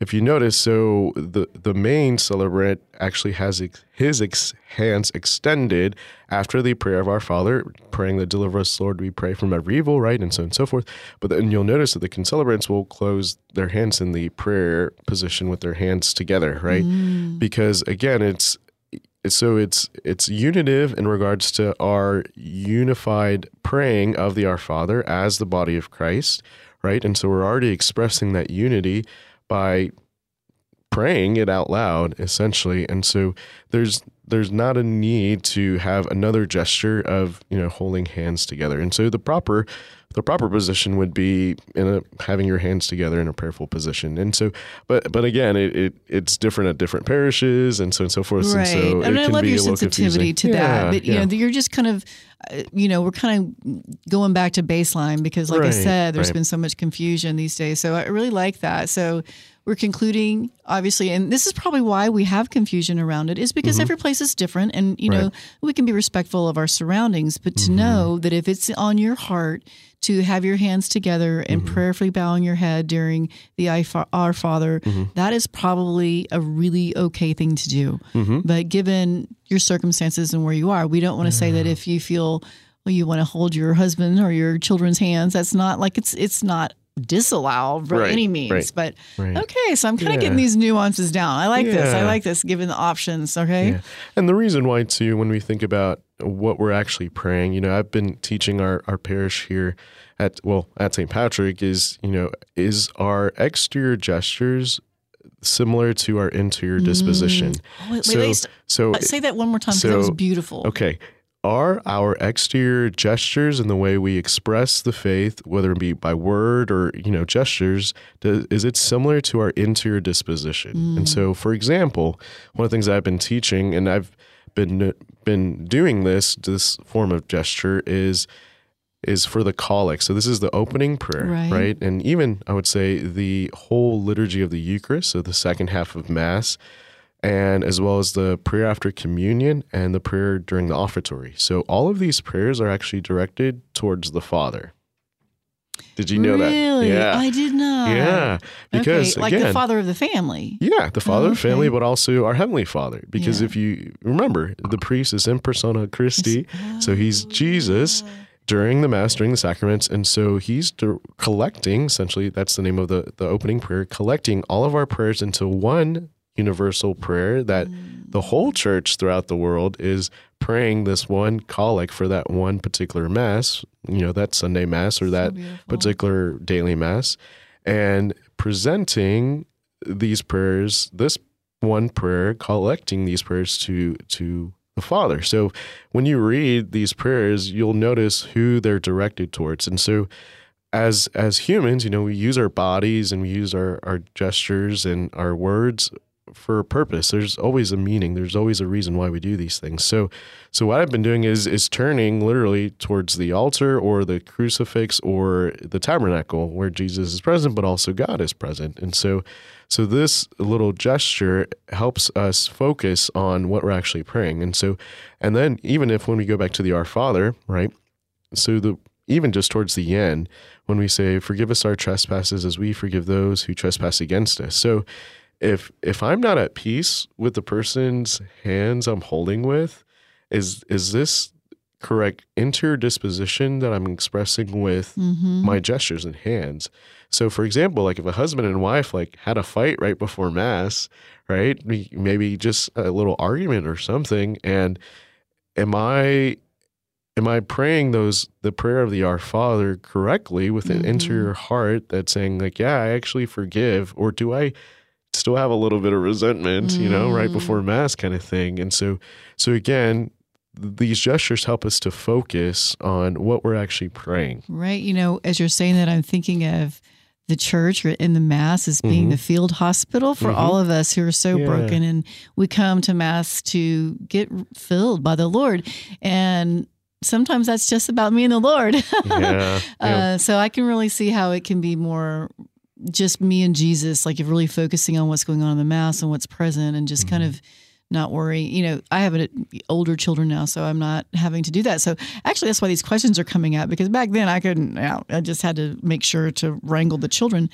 If you notice, so the the main celebrant actually has ex, his ex, hands extended after the prayer of Our Father, praying that deliver us, Lord, we pray from every evil, right, and so on and so forth. But then you'll notice that the concelebrants will close their hands in the prayer position with their hands together, right? Mm. Because again, it's so it's it's unitive in regards to our unified praying of the Our Father as the body of Christ, right? And so we're already expressing that unity by praying it out loud essentially. And so there's there's not a need to have another gesture of, you know, holding hands together. And so the proper the proper position would be in a having your hands together in a prayerful position. And so but but again, it, it it's different at different parishes and so and so forth. Right. And so and I love be your sensitivity confusing. to that. Yeah, But, you yeah. know, you're just kind of, uh, you know, we're kind of going back to baseline because, like I said, there's right. been so much confusion these days. So I really like that. So we're concluding, obviously, and this is probably why we have confusion around it, is because Mm-hmm. every place is different. And, you know, we can be respectful of our surroundings, but Mm-hmm. to know that if it's on your heart, to have your hands together and Mm-hmm. prayerfully bowing your head during the Our Father, Mm-hmm. that is probably a really okay thing to do. But given your circumstances and where you are, we don't want to say that if you feel well, you want to hold your husband or your children's hands. That's not like it's it's not disallow by Right, any means. right, But right. okay, so I'm kind of Yeah. getting these nuances down. I like this. I like this, given the options. Okay. Yeah. And the reason why, too, when we think about what we're actually praying, you know, I've been teaching our, our parish here at, well, at St. Patrick is, you know, is our exterior gestures similar to our interior disposition? Oh, wait, wait, so, wait, st- so, uh, say that one more time because that was so- beautiful. okay. Are our exterior gestures and the way we express the faith, whether it be by word or you know gestures, does, is it similar to our interior disposition? And mm. so, for example, one of the things I've been teaching, and I've been been doing this this form of gesture is is for the collect. So this is the opening prayer, Right. right? And even I would say the whole liturgy of the Eucharist, so the second half of Mass, and as well as the prayer after communion and the prayer during the offertory. So all of these prayers are actually directed towards the Father. Did you know really? that? Yeah. I did not. yeah. Because okay, like again, the father of the family. yeah, the Father of the family, but also our Heavenly Father. Because Yeah. if you remember, the priest is in persona Christi. So he's Jesus during the Mass, during the sacraments. And so he's dir- collecting, essentially, that's the name of the, the opening prayer, collecting all of our prayers into one universal prayer that mm. the whole church throughout the world is praying this one collect for that one particular Mass, you know, that Sunday Mass or that particular daily Mass, and presenting these prayers, this one prayer, collecting these prayers to to the Father. So when you read these prayers, you'll notice who they're directed towards. And so as as humans, you know, we use our bodies and we use our, our gestures and our words for a purpose. There's always a meaning. There's always a reason why we do these things. So so what I've been doing is is turning literally towards the altar or the crucifix or the tabernacle where Jesus is present, but also God is present. And so so this little gesture helps us focus on what we're actually praying. And so and then even if when we go back to the Our Father, right? So the even just towards the end, when we say, "Forgive us our trespasses, as we forgive those who trespass against us." So, if if I'm not at peace with the person's hands I'm holding with, is is this correct interior disposition that I'm expressing with Mm-hmm. my gestures and hands? So, for example, like if a husband and wife like had a fight right before mass, right? Maybe just a little argument or something, and am I am I praying those the prayer of the Our Father correctly with an Mhm. interior heart that's saying like, yeah, I actually forgive, or do I still have a little bit of resentment, you know, right Mm. before mass kind of thing? And so, so again, these gestures help us to focus on what we're actually praying. Right. You know, as you're saying that, I'm thinking of the church or in the mass as being Mhm. the field hospital for Mhm. all of us who are so Yeah. broken and we come to mass to get filled by the Lord. And sometimes that's just about me and the Lord. Yeah, yeah. Uh, so I can really see how it can be more just me and Jesus, like really focusing on what's going on in the mass and what's present and just kind Mhm. of not worry. You know, I have an, older children now, so I'm not having to do that. So actually, that's why these questions are coming out because back then I couldn't, I just had to make sure to wrangle the children.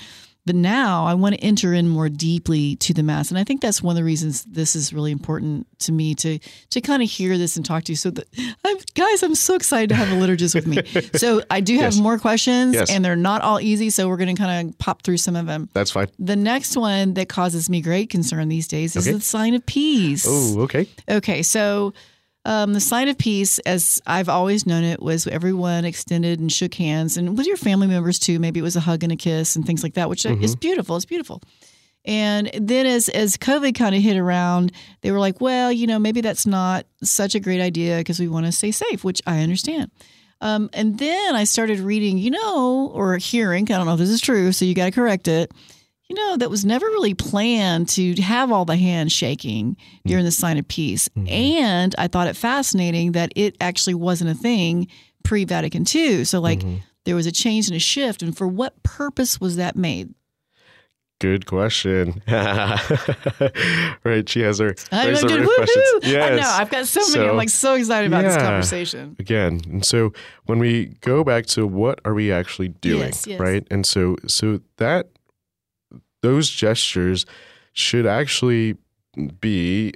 But now I want to enter in more deeply to the mass, and I think that's one of the reasons this is really important to me to to kind of hear this and talk to you. So, that, I'm, guys, I'm so excited to have a liturgist with me. So I do have Yes. more questions, Yes. and they're not all easy. So we're going to kind of pop through some of them. That's fine. The next one that causes me great concern these days is Okay. the sign of peace. Oh, okay. Okay, so um, the sign of peace, as I've always known it, was everyone extended and shook hands, and with your family members too. Maybe it was a hug and a kiss and things like that, which is beautiful. It's beautiful. And then as as COVID kind of hit around, they were like, well, you know, maybe that's not such a great idea because we want to stay safe, which I understand. Um, and then I started reading, you know, or hearing, I don't know if this is true, so you got to correct it. You know, that was never really planned to have all the hands shaking during mm. the sign of peace. Mm-hmm. And I thought it fascinating that it actually wasn't a thing pre Vatican II. So, like, mm-hmm. there was a change and a shift. And for what purpose was that made? Good question. right. She has her. I'm her good. questions. Woohoo! I Yes. know. I've got so many. So- I'm like so excited about this conversation. again and so when we go back to what are we actually doing Yes, yes. right and so so that those gestures should actually be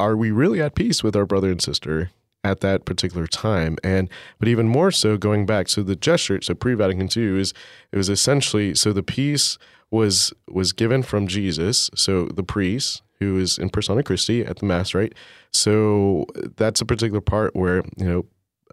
are we really at peace with our brother and sister at that particular time. And but even more so, going back, so the gesture, so pre-Vatican II is it was essentially so the peace was was given from Jesus, so the priest who is in persona Christi at the mass, right? So that's a particular part where you know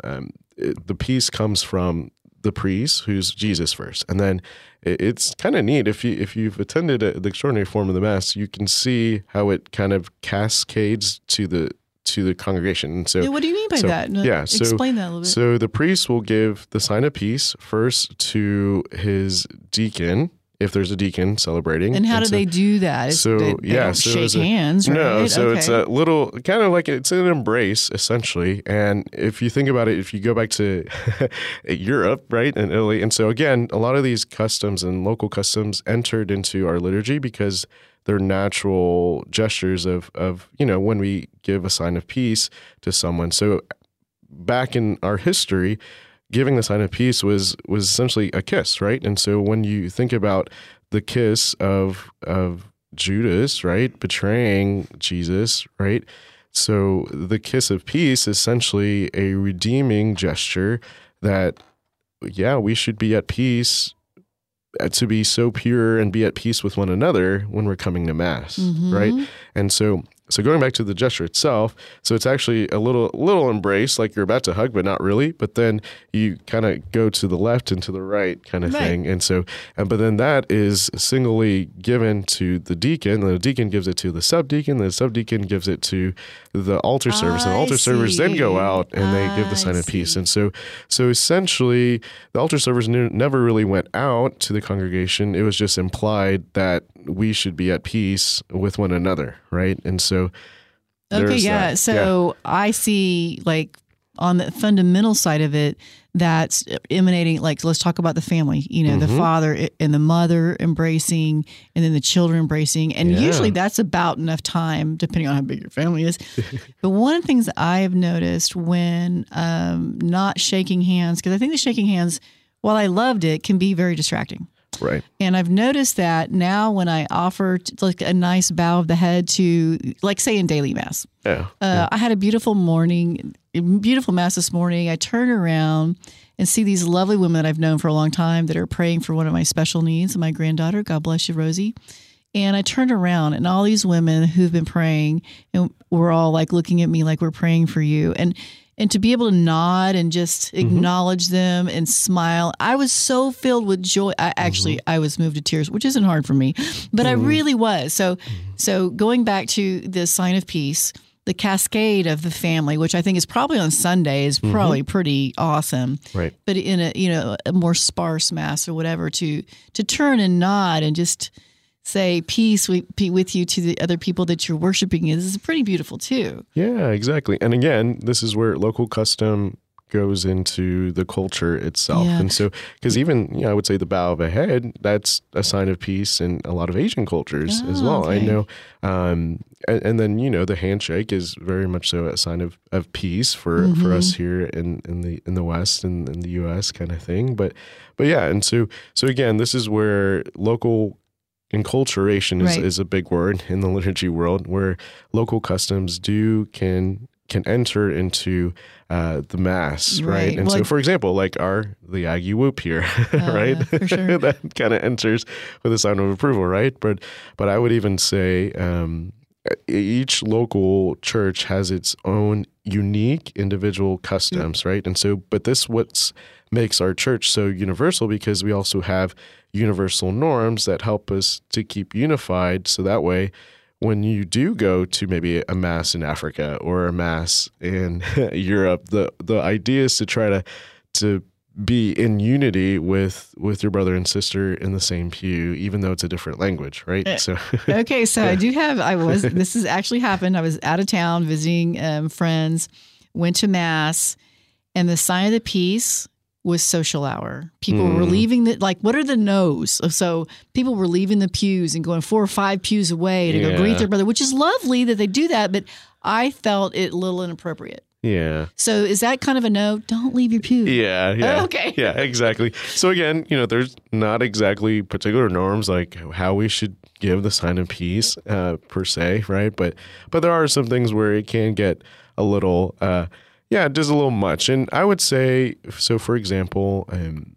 um, it, the peace comes from the priest, who's Jesus first, and then it's kind of neat if you if you've attended a, the extraordinary form of the mass, you can see how it kind of cascades to the to the congregation. And so, Yeah, what do you mean by so- that? Yeah, so- explain that a little bit. so the priest will give the sign of peace first to his deacon, if there's a deacon celebrating. and how do so- they do that? It's- so, they, they yeah, so shake it's a- hands, right? No, so it's a little kind of like it's an embrace essentially. And if you think about it, if you go back to Europe, right, and Italy, and so again, a lot of these customs and local customs entered into our liturgy because they're natural gestures of of you know when we give a sign of peace to someone. So back in our history, giving the sign of peace was was essentially a kiss, right? And so when you think about the kiss of of Judas, right, betraying Jesus, right? So the kiss of peace is essentially a redeeming gesture that yeah, we should be at peace uh, to be so pure and be at peace with one another when we're coming to mass, right? Mhm. And so so going back to the gesture itself, so it's actually a little little embrace, like you're about to hug, but not really. But then you kind of go to the left and to the right, kind of Right. thing. And so, and but then that is singly given to the deacon. The deacon gives it to the subdeacon. The subdeacon gives it to the altar servers. And the I altar servers then go out and they give the sign I of peace. And so, so essentially, the altar servers ne- never really went out to the congregation. It was just implied that we should be at peace with one another, right? And so, Okay, yeah. that. So I see like on the fundamental side of it that's emanating like let's talk about the family you know the Mhm. father and the mother embracing and then the children embracing and Yeah. usually that's about enough time depending on how big your family is but one of the things that i have noticed when um, not shaking hands because i think the shaking hands while i loved it can be very distracting right. and I've noticed that now when I offer t- like a nice bow of the head to, like, say in daily mass, Yeah. uh, I had a beautiful morning, beautiful mass this morning. I turn around and see these lovely women that I've known for a long time that are praying for one of my special needs, my granddaughter. God bless you, Rosie. And I turned around, and all these women who've been praying, and we're all like looking at me like we're praying for you, and and to be able to nod and just mm-hmm. acknowledge them and smile, I was so filled with joy. I mm-hmm. actually I was moved to tears, which isn't hard for me, but I mm-hmm. really was. So so going back to the sign of peace, the cascade of the family, which I think is probably on Sunday, is probably pretty awesome. Right. but in a you know a more sparse mass or whatever to to turn and nod and just say peace with, be with you to the other people that you're worshiping This is pretty beautiful too Yeah, exactly. And again, this is where local custom goes into the culture itself. Yeah. And so, because even, you know, I would say the bow of a head, that's a sign of peace in a lot of Asian cultures as Oh, well. I know. Um, and, and then, you know, the handshake is very much so a sign of, of peace for, for Mm-hmm. us here in, in the, in the West and in the US kind of thing. But, but yeah. And so, so again, this is where local enculturation is, Right. is a big word in the liturgy world where local customs do can can enter into uh, the mass, right? Right. And Well, so, for example, like our the Aggie whoop here, right? Uh, for sure. that kind of enters with a sign of approval, right? But but I would even say um, each local church has its own unique individual customs, mm-hmm. right? And so, but this what's makes our church so universal because we also have universal norms that help us to keep unified. So that way, when you do go to maybe a mass in Africa or a mass in Europe, the the idea is to try to to be in unity with with your brother and sister in the same pew, even though it's a different language, right? Eh. So okay so i do have i was this has actually happened i was out of town visiting um, friends went to mass and the sign of the peace was social hour people were Mm. leaving the like what are the no's so people were leaving the pews and going four or five pews away to go greet their brother which is lovely that they do that but i felt it a little inappropriate yeah. so is that kind of a no don't leave your pew Yeah, yeah. Okay. Yeah, exactly. So again, you know, there's not exactly particular norms like how we should give the sign of peace uh, per se, right? But but there are some things where it can get a little uh, yeah, just a little much. And I would say, so for example, um,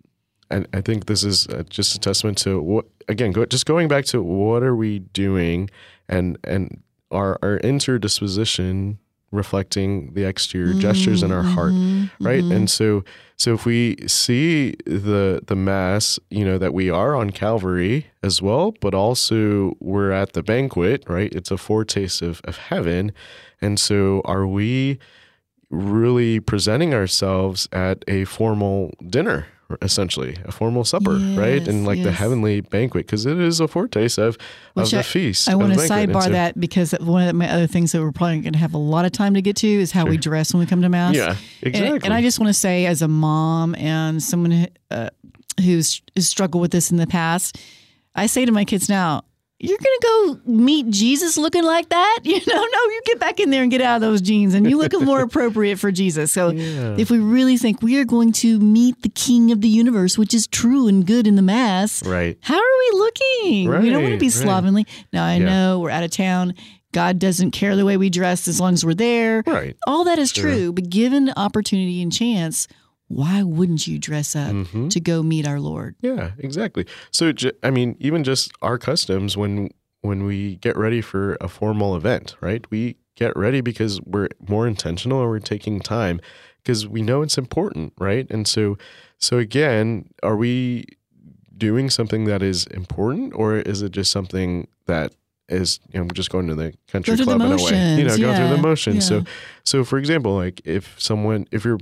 and I think this is uh, just a testament to what again, go, just going back to what are we doing, and and our our interdisposition reflecting the exterior gestures in our mm-hmm. heart, right? Mm-hmm. And so so if we see the the mass, you know, that we are on Calvary as well, but also we're at the banquet, right? It's a foretaste of, of heaven. And so are we really presenting ourselves at a formal dinner? Essentially, a formal supper, right? And like the heavenly banquet, because it is a foretaste of, of Which the I- feast. I want to sidebar so- that because one of my other things that we're probably going to have a lot of time to get to is how we dress when we come to mass. Yeah, And- exactly. And, I just want to say, as a mom and someone uh, who's, who's struggled with this in the past, I say to my kids now, you're going to go meet Jesus looking like that? You know, no, you get back in there and get out of those jeans and you look more appropriate for Jesus. So Yeah. if we really think we are going to meet the king of the universe, which is true and good in the mass, right. how are we looking? we don't want to Right, be right. slovenly. Now, I Yeah. know we're out of town. God doesn't care the way we dress as long as we're there. Right. All that is Sure. true. But given opportunity and chance, why wouldn't you dress up Mhm. to go meet our Lord? Yeah, exactly. So, I mean, even just our customs when when we get ready for a formal event, right? We get ready because we're more intentional and we're taking time because we know it's important, right? And so, so again, are we doing something that is important, or is it just something that is you know just going to the country through the club in a way, you know, motions, go through the motions? So, so for example, like if someone, if you're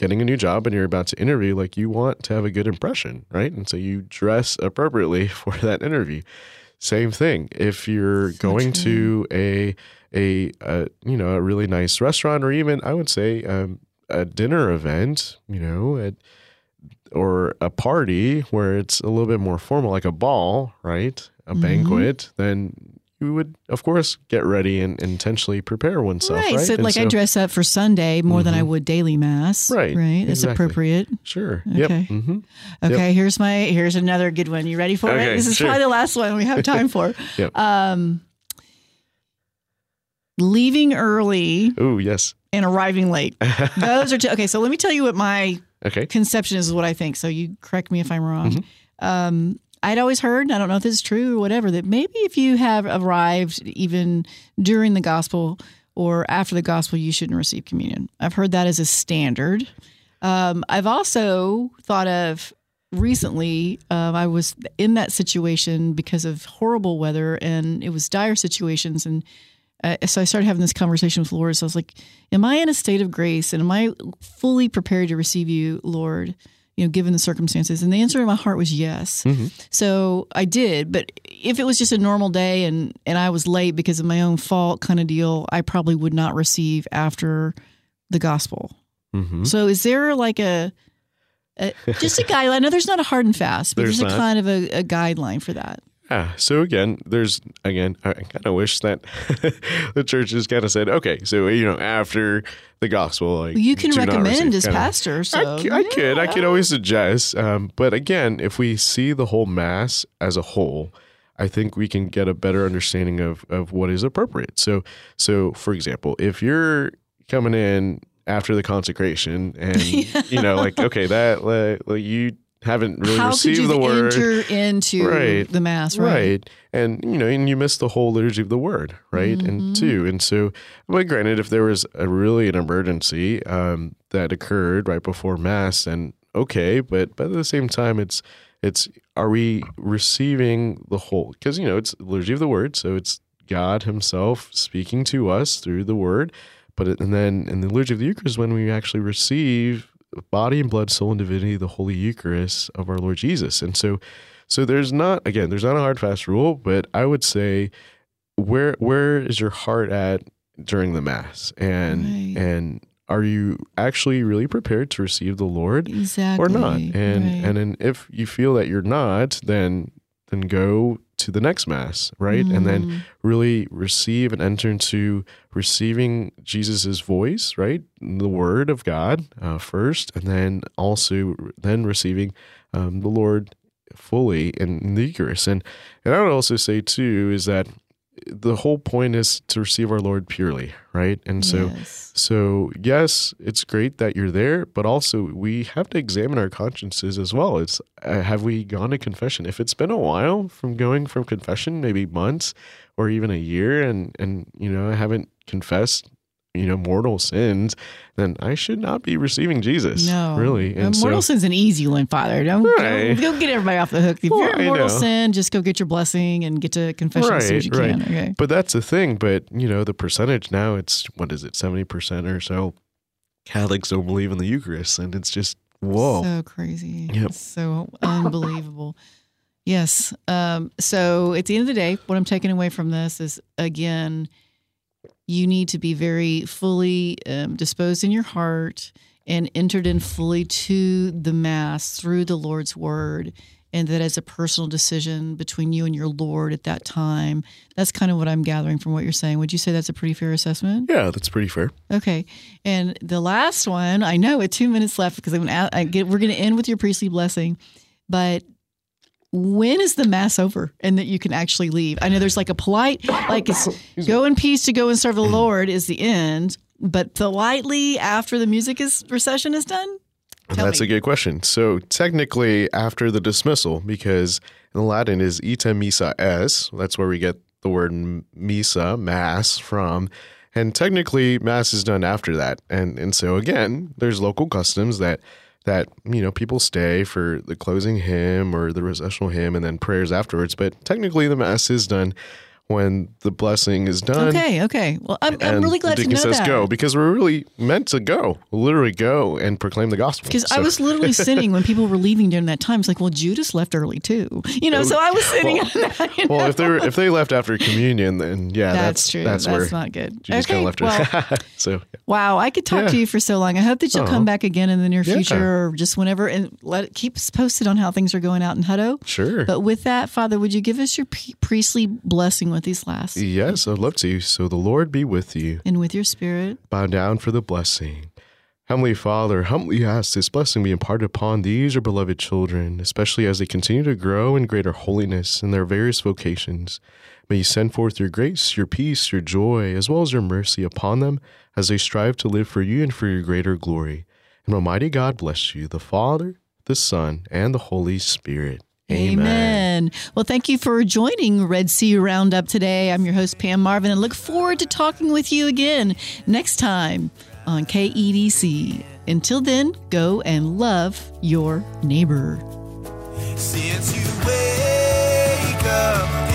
getting a new job and you're about to interview, like you want to have a good impression, right? And so you dress appropriately for that interview. Same thing. If you're going to a, a a you know a really nice restaurant or even I would say um, a dinner event, you know, at, or a party where it's a little bit more formal, like a ball, right? A Mm-hmm. banquet, then you would of course get ready and intentionally prepare oneself, right? right. So, And like, I dress up for Sunday more than I would daily mass. Right, Right. That's exactly. appropriate. Sure. Okay. Yep. hmm Okay. Here's my, here's another good one. You ready for Okay, it? This is sure. probably the last one we have time for. Yep. Um, leaving early Oh yes. and arriving late. Those are two. Okay, so let me tell you what my Okay. conception is what I think. So you correct me if I'm wrong. Mm-hmm. Um, I'd always heard, I don't know if this is true or whatever, that maybe if you have arrived even during the gospel or after the gospel, you shouldn't receive communion. I've heard that as a standard. Um, I've also thought of recently, um, I was in that situation because of horrible weather and it was dire situations. And uh, so I started having this conversation with Lord. So I was like, Am I in a state of grace and am I fully prepared to receive you, Lord? You know, given the circumstances. And the answer in my heart was yes. So I did. But if it was just a normal day and, and I was late because of my own fault kind of deal, I probably would not receive after the gospel. hmm So is there like a, a just a guideline? I know there's not a hard and fast, but There's there's, a kind of a, a guideline for that. Yeah. So again, there's again, I kind of wish that the church just kind of said, okay, so you know, after the gospel, like You can recommend as pastor. So I, I could, I could always suggest, um, but again, if we see the whole mass as a whole, I think we can get a better understanding of of what is appropriate. So, so for example, if you're coming in after the consecration, and you know, like, okay, that like, like you haven't really How could received you the word, enter into Right. the mass? right. Right. and you know and you miss the whole liturgy of the word right Mm-hmm. and two and so but granted if there was a really an emergency um, that occurred right before mass then okay but but at the same time it's it's are we receiving the whole because you know it's the liturgy of the word so it's god himself speaking to us through the word but it, and then in the liturgy of the eucharist when we actually receive body and blood soul and divinity the holy eucharist of our lord jesus and so so there's not again, there's not a hard fast rule, but I would say where where is your heart at during the mass? And Right. and are you actually really prepared to receive the Lord Exactly. or not? And Right. and then if you feel that you're not, then then go to the next mass, right? And then Mm. really receive and enter into receiving Jesus's voice, right? The Word of God uh, first, and then also then receiving um, the Lord fully in, in the Eucharist. And and I would also say too is that the whole point is to receive our Lord purely, right? And so, Yes. so yes, it's great that you're there, but also we have to examine our consciences as well. It's uh, have we gone to confession? If it's been a while from going from confession, maybe months or even a year, and and you know I haven't confessed, you know, mortal sins, then I should not be receiving Jesus. No, really. Uh, mortal sin's an easy one, Father. Don't, Right. don't, don't get everybody off the hook. If Well, you're a mortal sin, just go get your blessing and get to confession as soon as you Right, can. Okay. But that's the thing. But you know, the percentage now it's what is it, seventy percent or so Catholics don't believe in the Eucharist, and it's just whoa. So crazy. Yep. It's so unbelievable. Yes. Um, so at the end of the day, what I'm taking away from this is again, you need to be very fully um, disposed in your heart and entered in fully to the Mass through the Lord's Word. And that as a personal decision between you and your Lord at that time. That's kind of what I'm gathering from what you're saying. Would you say that's a pretty fair assessment? yeah, that's pretty fair. Okay, and the last one, I know with two minutes left because I'm gonna, I get, we're going to end with your priestly blessing, but when is the mass over and that you can actually leave? I know there's like a polite, like it's go in peace to go and serve the Lord is the end, but politely after the music is recession is done. Tell That's me. a good question. So technically, after the dismissal, because in Latin is ita misa es, that's where we get the word misa, mass, from. And technically, mass is done after that. And and so again, there's local customs that that you know people stay for the closing hymn or the recessional hymn, and then prayers afterwards. But technically, the mass is done when the blessing is done. Okay, okay. Well, I'm, I'm really glad to know says that. go because we're really meant to go, literally go and proclaim the gospel. Because I was literally sitting when people were leaving during that time. It's like, well, Judas left early too, you know. So I was sitting. Well- on that, you Well, know? if they were, if they left after communion, then yeah, that's, that's true. That's, That's, where not good. Jesus okay, kind of left well, so wow, I could talk Yeah. to you for so long. I hope that you'll Uh-huh. come back again in the near Yeah. future, or just whenever, and let keep us posted on how things are going out in Hutto. sure. But with that, Father, would you give us your priestly blessing with these last, yes, I'd love to. So the Lord be with you. and with your spirit? Bow down for the blessing. Heavenly Father, humbly ask this blessing be imparted upon these your beloved children, especially as they continue to grow in greater holiness in their various vocations. May you send forth your grace, your peace, your joy, as well as your mercy upon them as they strive to live for you and for your greater glory. And Almighty God bless you, the Father, the Son, and the Holy Spirit. Amen. Well, thank you for joining Red Sea Roundup today. I'm your host, Pam Marvin, and look forward to talking with you again next time on KEDC. Until then, go and love your neighbor. Since you wake up